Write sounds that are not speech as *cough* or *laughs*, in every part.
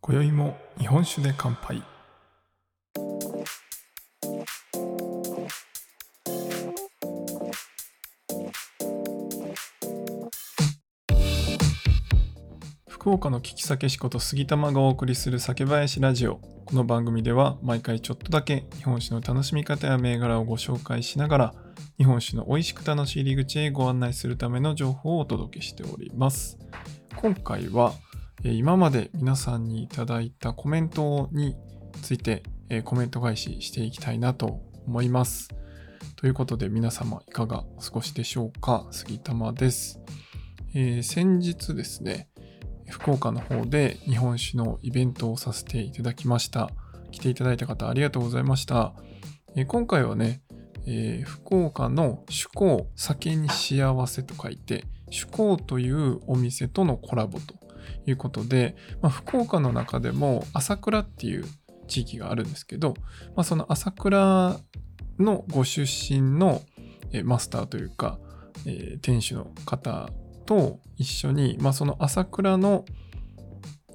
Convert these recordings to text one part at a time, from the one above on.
今宵も日本酒で乾杯。福岡の聞き酒師こと杉玉がお送りする酒林ラジオ。この番組では毎回ちょっとだけ日本酒の楽しみ方や銘柄をご紹介しながら日本酒の美味しく楽しい入り口へご案内するための情報をお届けしております。今回は今まで皆さんにいただいたコメントについて、コメント返ししていきたいなと思います。ということで皆様いかがお過ごしでしょうか？杉玉です、えー先日ですね、福岡の方で日本酒のイベントをさせていただきました。来ていただいた方ありがとうございました。えー今回はね、えー福岡の趣向酒に幸せと書いて趣向というお店とのコラボということで、まあ、福岡の中でも朝倉っていう地域があるんですけど、まあ、その朝倉のご出身のマスターというか、えー店主の方と一緒に、まあ、その朝倉の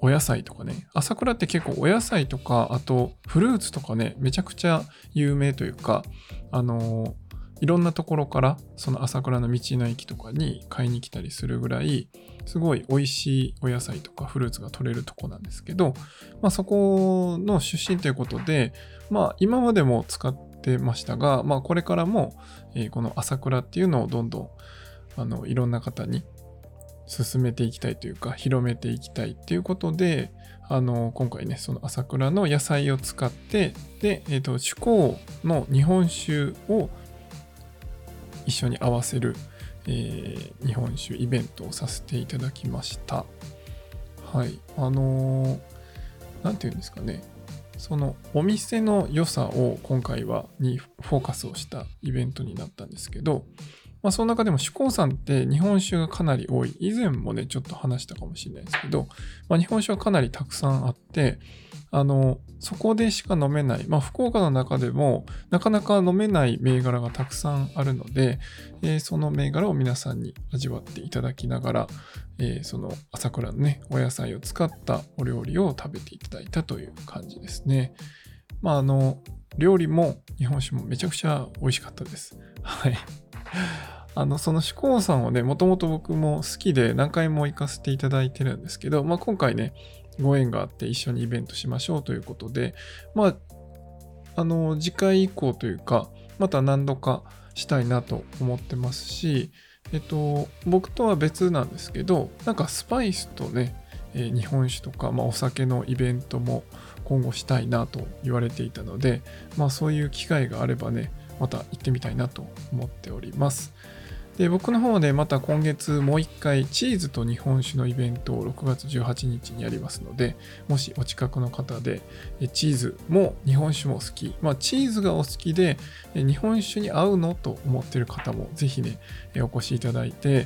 お野菜とかね。朝倉って結構お野菜とかあとフルーツとかねめちゃくちゃ有名というかあのいろんなところからその朝倉の道の駅とかに買いに来たりするぐらいすごい美味しいお野菜とかフルーツが取れるとこなんですけど、まあ、そこの出身ということで、まあ、今までも使ってましたが、まあ、これからも、えーこの朝倉っていうのをどんどんあのいろんな方に進めていきたいというか広めていきたいっていうことであの今回ねその朝倉の野菜を使ってで、えー、と趣向の日本酒を一緒に合わせる、えー日本酒イベントをさせていただきました。はい。あのーていうんですかね。そのお店の良さを今回はにフォーカスをしたイベントになったんですけど、まあ、その中でも趣向さんって日本酒がかなり多い。以前もね、ちょっと話したかもしれないですけど、まあ、日本酒はかなりたくさんあって、あの、そこでしか飲めない、まあ、福岡の中でもなかなか飲めない銘柄がたくさんあるので、えーその銘柄を皆さんに味わっていただきながら、えーその朝倉のね、お野菜を使ったお料理を食べていただいたという感じですね。まあ、あの、料理も日本酒もめちゃくちゃ美味しかったです。はい。あの、その志向さんをね、もともと僕も好きで何回も行かせていただいてるんですけど、まあ今回ね、ご縁があって一緒にイベントしましょうということで、まあ、あの、次回以降というか、また何度かしたいなと思ってますし、えっと、僕とは別なんですけど、なんかスパイスとね、え日本酒とか、まあ、お酒のイベントも今後したいなと言われていたので、まあそういう機会があればね、また行ってみたいなと思っております。で、僕の方でまた今月もう一回チーズと日本酒のイベントを6月18日にやりますので、もしお近くの方でチーズも日本酒も好き、まあチーズがお好きで日本酒に合うのと思ってる方もぜひね、お越しいただいて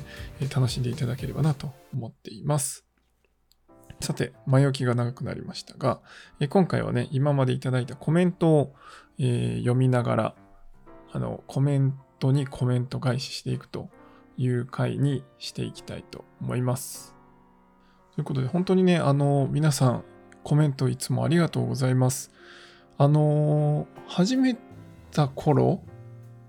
楽しんでいただければなと思っています。さて、前置きが長くなりましたが、今回はね、今までいただいたコメントを、読みながら、あの、コメントにコメント返ししていくという回にしていきたいと思います。ということで、本当にね、あの、皆さん、コメントいつもありがとうございます。あの、始めた頃、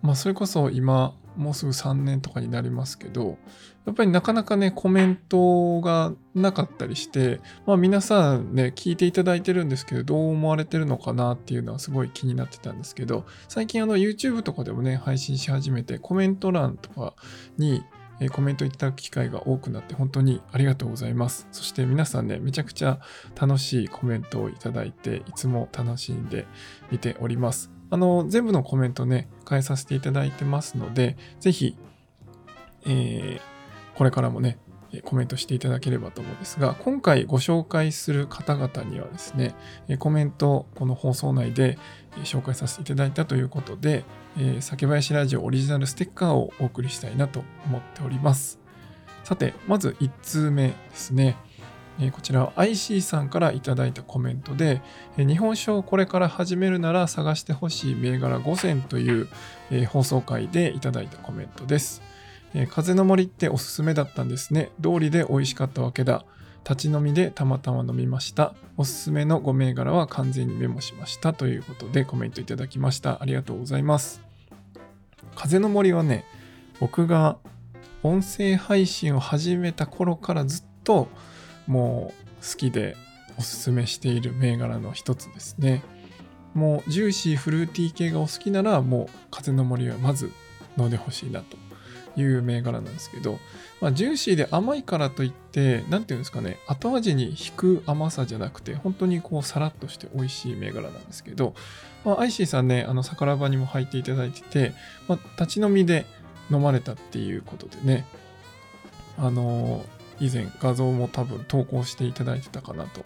まあ、それこそ今、もうすぐ3年とかになりますけど、やっぱりなかなかね、コメントがなかったりして、まあ皆さんね、聞いていただいてるんですけど、どう思われてるのかなっていうのはすごい気になってたんですけど、最近あの YouTube とかでもね、配信し始めて、コメント欄とかに、コメントいただく機会が多くなって本当にありがとうございます。そして皆さんね、めちゃくちゃ楽しいコメントをいただいて、いつも楽しんで見ております。あの、全部のコメントね、変えさせていただいてますので、ぜひ、えーこれからもね、コメントしていただければと思うんですが、今回ご紹介する方々にはですね、コメント、この放送内で紹介させていただいたということで、え酒林ラジオオリジナルステッカーをお送りしたいなと思っております。さて、まず1通目ですね。えこちらは IC さんからいただいたコメントで、え日本酒をこれから始めるなら探してほしい銘柄5選という、え放送回でいただいたコメントです、え風の森っておすすめだったんですね。通りで美味しかったわけだ。立ち飲みでたまたま飲みました。おすすめの5銘柄は完全にメモしましたということでコメントいただきました。ありがとうございます。風の森はね、僕が音声配信を始めた頃からずっともう好きでおすすめしている銘柄の一つですね。もうジューシーフルーティー系がお好きならもう風の森はまず飲んでほしいなという銘柄なんですけど、まあ、ジューシーで甘いからといって、何て言うんですかね、後味に引く甘さじゃなくて、本当にこうさらっとして美味しい銘柄なんですけど、まあ、アイシーさんね、あの、桜庭にも入っていただいてて、まあ、立ち飲みで飲まれたっていうことでね、あのー、以前画像も多分投稿していただいてたかなと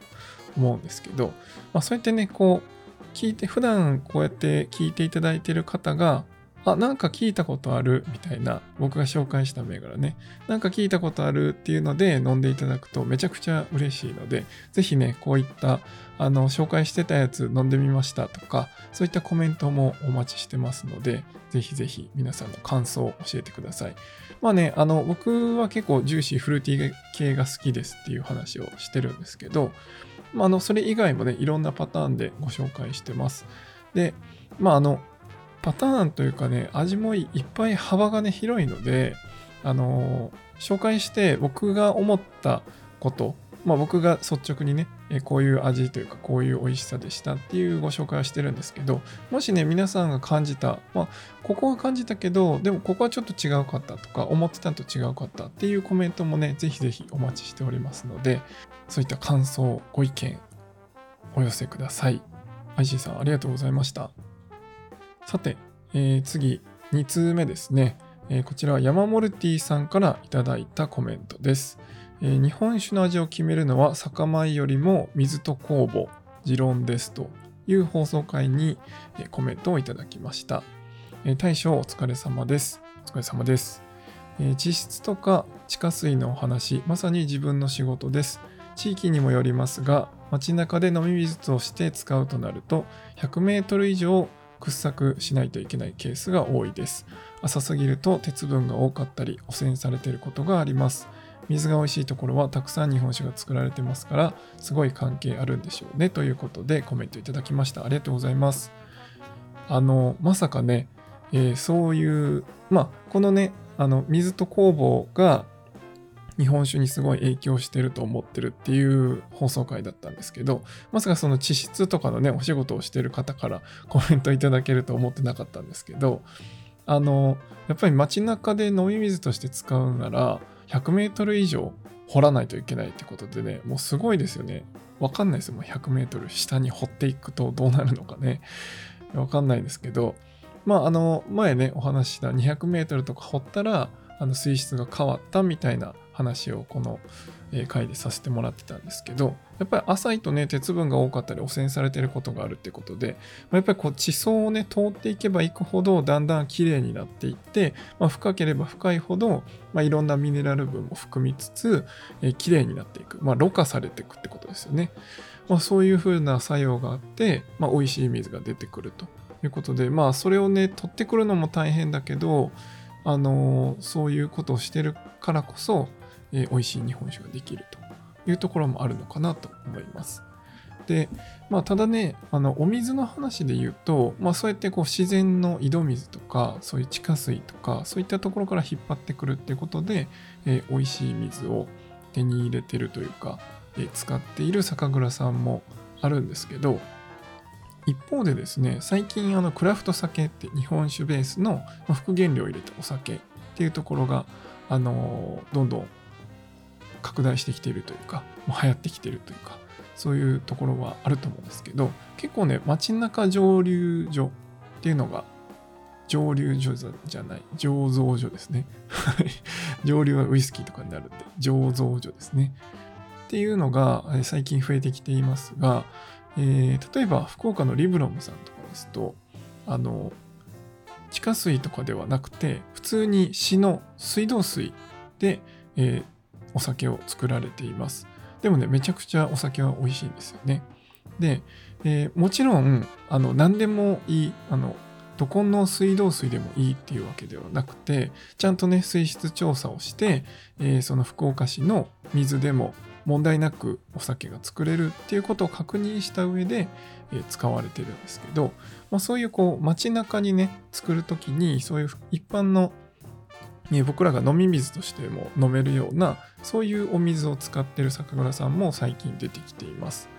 思うんですけど、まあ、そうやってね、こう、聞いて、普段こうやって聞いていただいてる方が、あ、なんか聞いたことあるみたいな、僕が紹介した銘柄ね、なんか聞いたことあるっていうので飲んでいただくとめちゃくちゃ嬉しいので、ぜひね、こういった、あの、紹介してたやつ飲んでみましたとか、そういったコメントもお待ちしてますので、ぜひぜひ皆さんの感想を教えてください。まあね、あの、僕は結構ジューシーフルーティー系が好きですっていう話をしてるんですけど、まあ、あの、それ以外もね、いろんなパターンでご紹介してます。で、まあ、あの、パターンというかね、味もいっぱい幅がね、広いので、あのー、紹介して僕が思ったこと、まあ僕が率直にね、えこういう味というかこういう美味しさでしたっていうご紹介はしてるんですけど、もしね、皆さんが感じた、まあ、ここは感じたけど、でもここはちょっと違うかったとか、思ってたと違うかったっていうコメントもね、ぜひぜひお待ちしておりますので、そういった感想、ご意見、お寄せください。IC さん、ありがとうございました。さて、えー、次、2通目ですね。えー、こちらは山モルティさんからいただいたコメントです。えー、日本酒の味を決めるのは酒米よりも水と酵母、持論ですという放送回に、コメントをいただきました。え大将お疲れ様です。お疲れ様です。え地質とか地下水のお話、まさに自分の仕事です。地域にもよりますが、街中で飲み水として使うとなると、100メートル以上掘削しないといけないケースが多いです。浅すぎると鉄分が多かったり汚染されていることがあります。水が美味しいところはたくさん日本酒が作られてますからすごい関係あるんでしょうねということでコメントいただきましたありがとうございますあのまさかね、えー、そういうまあこのねあの水と酵母が日本酒にすごい影響してると思ってるっていう放送回だったんですけど、まさかその地質とかのね、お仕事をしてる方から *laughs* コメントいただけると思ってなかったんですけど、あの、やっぱり街中で飲み水として使うなら、100メートル以上掘らないといけないってことでね、もうすごいですよね。わかんないですよ。もう100メートル下に掘っていくとどうなるのかね。わかんないですけど、まあ、あの、前ね、お話した200メートルとか掘ったら、あの水質が変わったみたいな話をこの回でさせてもらってたんですけどやっぱり浅いとね鉄分が多かったり汚染されてることがあるってことで、やっぱりこう地層をね通っていけばいくほどだんだん綺麗になっていって、まあ、深ければ深いほど、まあ、いろんなミネラル分も含みつつ、えー、綺麗になっていく、まあ、ろ過されていくってことですよね、まあ、そういう風な作用があって、まあ、美味しい水が出てくるということでまあそれをね取ってくるのも大変だけどあの、そういうことをしてるからこそえー、美味しい日本酒ができるというところもあるのかなと思います。で、まあ、ただね、あの、お水の話で言うと、まあ、そうやってこう自然の井戸水とか、そういう地下水とか、そういったところから引っ張ってくるっていうことで、えー、美味しい水を手に入れてるというか、えー、使っている酒蔵さんもあるんですけど、一方でですね、最近あのクラフト酒って日本酒ベースの副原料を入れたお酒っていうところが、あのー、どんどん拡大してきているというか、もう流行ってきているというか、そういうところはあると思うんですけど、結構ね、街中蒸留所っていうのが、蒸留所じゃない、醸造所ですね。*laughs* 蒸留はウイスキーとかになるんで、醸造所ですね。っていうのが最近増えてきていますが、えー、例えば福岡のリブロムさんとかですと、あの、地下水とかではなくて、普通に市の水道水で、えー、お酒を作られています。でもね、めちゃくちゃお酒は美味しいんですよね。で、えー、もちろん、あの、何でもいい、あの、どこの水道水でもいいっていうわけではなくて、ちゃんとね、水質調査をして、えー、その福岡市の水でも問題なくお酒が作れるっていうことを確認した上で、え、使われてるんですけど、まあ、そういうこう街中にね、作るときに、そういう一般の僕らが飲み水としても飲めるようなそういうお水を使ってる酒蔵さんも最近出てきています。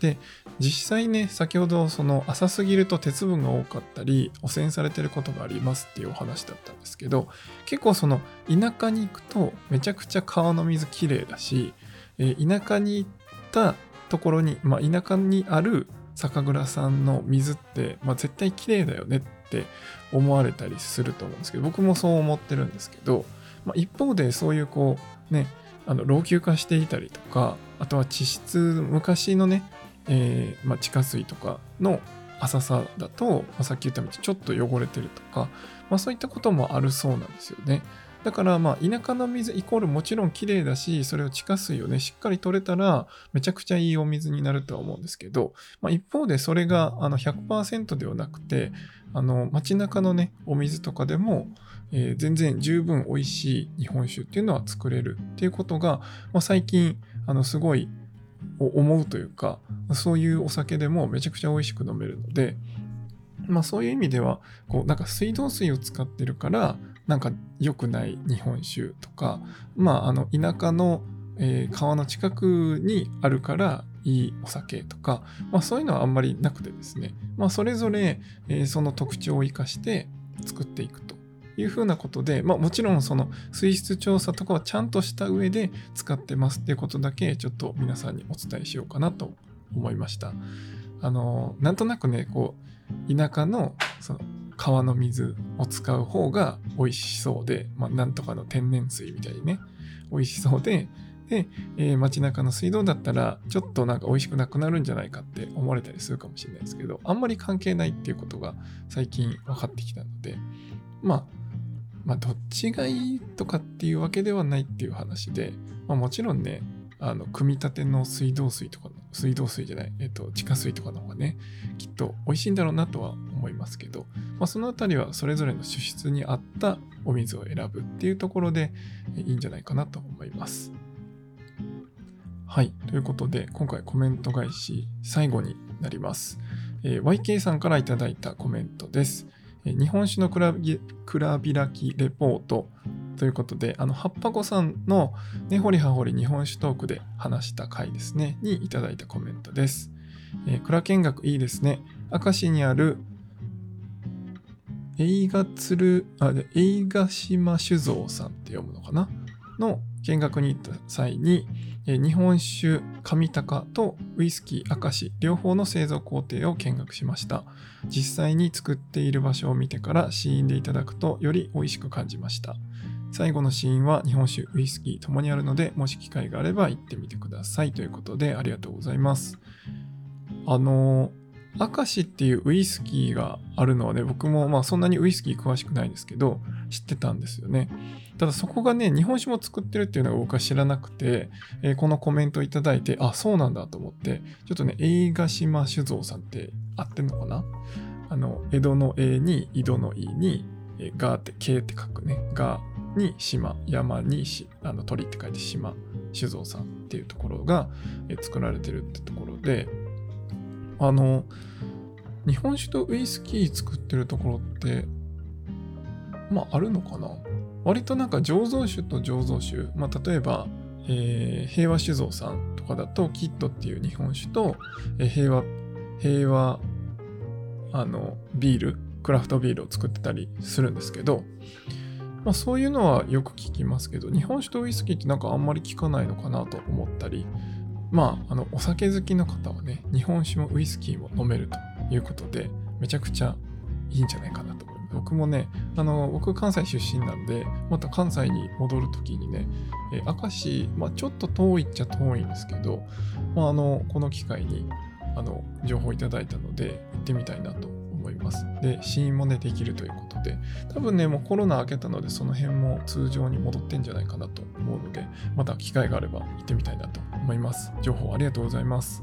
で実際ね先ほどその浅すぎると鉄分が多かったり汚染されてることがありますっていうお話だったんですけど結構その田舎に行くとめちゃくちゃ川の水きれいだし、えー、田舎に行ったところに、まあ、田舎にある酒蔵さんの水って、まあ、絶対きれいだよねって思われたりすると思うんですけど僕もそう思ってるんですけど、まあ、一方でそういうこうねあの老朽化していたりとかあとは地質昔のね、えー、まあ、地下水とかの浅さだと、まあ、さっき言ったようにちょっと汚れてるとか、まあ、そういったこともあるそうなんですよね。だからまあ田舎の水イコールもちろん綺麗だし、それを地下水をね、しっかり取れたらめちゃくちゃいいお水になるとは思うんですけど、まあ、一方でそれがあの100%ではなくて、あの街中のね、お水とかでも、えー、全然十分美味しい日本酒っていうのは作れるっていうことが、まあ、最近あのすごい思うというか、そういうお酒でもめちゃくちゃ美味しく飲めるので、まあそういう意味では、こうなんか水道水を使ってるから、なんか良くない日本酒とか、まああの田舎の、えー、川の近くにあるからいいお酒とか、まあそういうのはあんまりなくてですね、まあそれぞれ、えー、その特徴を生かして作っていくと。いうふうなことで、まあ、もちろんその水質調査とかはちゃんとした上で使ってますっていうことだけちょっと皆さんにお伝えしようかなと思いました。あの、なんとなくね、こう、田舎のその川の水を使う方が美味しそうで、まあ、なんとかの天然水みたいにね、美味しそうで、で、えー、街中の水道だったら、ちょっとなんか美味しくなくなるんじゃないかって思われたりするかもしれないですけど、あんまり関係ないっていうことが最近分かってきたので、まあ、まあ、どっちがいいとかっていうわけではないっていう話で、まあ、もちろんね、あの、組み立ての水道水とかの、水道水じゃない、えっと、地下水とかの方がね、きっと美味しいんだろうなとは思いますけど、まあ、そのあたりはそれぞれの主質に合ったお水を選ぶっていうところでいいんじゃないかなと思います。はい。ということで、今回コメント返し最後になります。えー、YK さんから頂いたコメントです。えー、日本酒の蔵開きレポートということで、あの、葉っぱ子さんの根掘り葉掘り日本酒トークで話した回ですね、にいただいたコメントです。えー、蔵見学いいですね。明石にある映画鶴、あ、で、映画島酒造さんって読むのかな？の見学に行った際に、日本酒上高とウイスキー明石両方の製造工程を見学しました実際に作っている場所を見てから試飲でいただくとより美味しく感じました最後のシーンは日本酒、ウイスキーともにあるので、もし機会があれば行ってみてください。ということで、ありがとうございます。あの、明石っていうウイスキーがあるのはね、僕もまあそんなにウイスキー詳しくないですけど、知ってたんですよね。ただそこがね、日本酒も作ってるっていうのが僕は知らなくて、えー、このコメントいただいて、あ、そうなんだと思って、ちょっとね、映画島酒造さんって合ってんのかな？あの、江戸の A に井戸の E に、えー、ガーって K って書くね、ガーに島、山にしあの鳥って書いて島酒造さんっていうところが、えー、作られてるってところで、あの、日本酒とウイスキー作ってるところって、まああるのかな？割となんか醸造酒と醸造酒、まあ例えば、えー、平和酒造さんとかだとキットっていう日本酒と、えー、平和、平和、あの、ビール、クラフトビールを作ってたりするんですけど、まあそういうのはよく聞きますけど、日本酒とウイスキーってなんかあんまり聞かないのかなと思ったり、まあ、あの、お酒好きの方はね、日本酒もウイスキーも飲めるということで、めちゃくちゃいいんじゃないかなと思います。僕もね、あの、僕関西出身なんで、また関西に戻るときにね、え明石、まあちょっと遠いっちゃ遠いんですけど、まああの、この機会に、あの、情報いただいたので、行ってみたいなと思います。で、試飲もね、できるということで、多分ね、もうコロナ明けたので、その辺も通常に戻ってんじゃないかなと思うので、また機会があれば行ってみたいなと思います。情報ありがとうございます。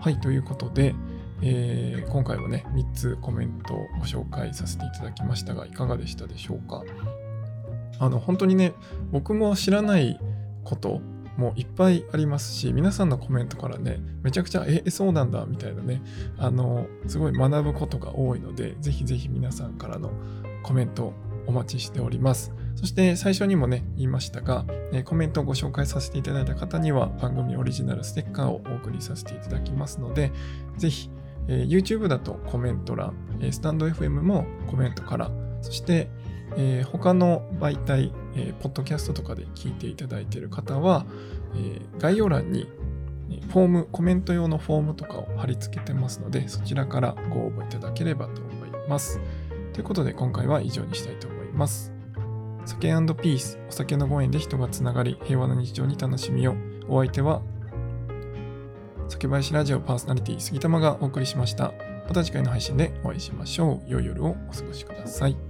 はい、ということで、えー、今回はね、3つコメントをご紹介させていただきましたが、いかがでしたでしょうか？あの、本当にね、僕も知らないこともういっぱいありますし、皆さんのコメントからね、めちゃくちゃ、え、そうなんだ、みたいなね、あの、すごい学ぶことが多いので、ぜひぜひ皆さんからのコメントお待ちしております。そして最初にもね、言いましたが、コメントをご紹介させていただいた方には番組オリジナルステッカーをお送りさせていただきますので、ぜひ、YouTube だとコメント欄、スタンド FM もコメントから、そして、えー、他の媒体、えー、ポッドキャストとかで聞いていただいている方は、えー、概要欄にフォーム、コメント用のフォームとかを貼り付けてますので、そちらからご応募いただければと思います。ということで、今回は以上にしたいと思います。酒ピース、お酒のご縁で人がつながり、平和な日常に楽しみを。お相手は、酒林ラジオパーソナリティ杉玉がお送りしました。また次回の配信でお会いしましょう。良い夜をお過ごしください。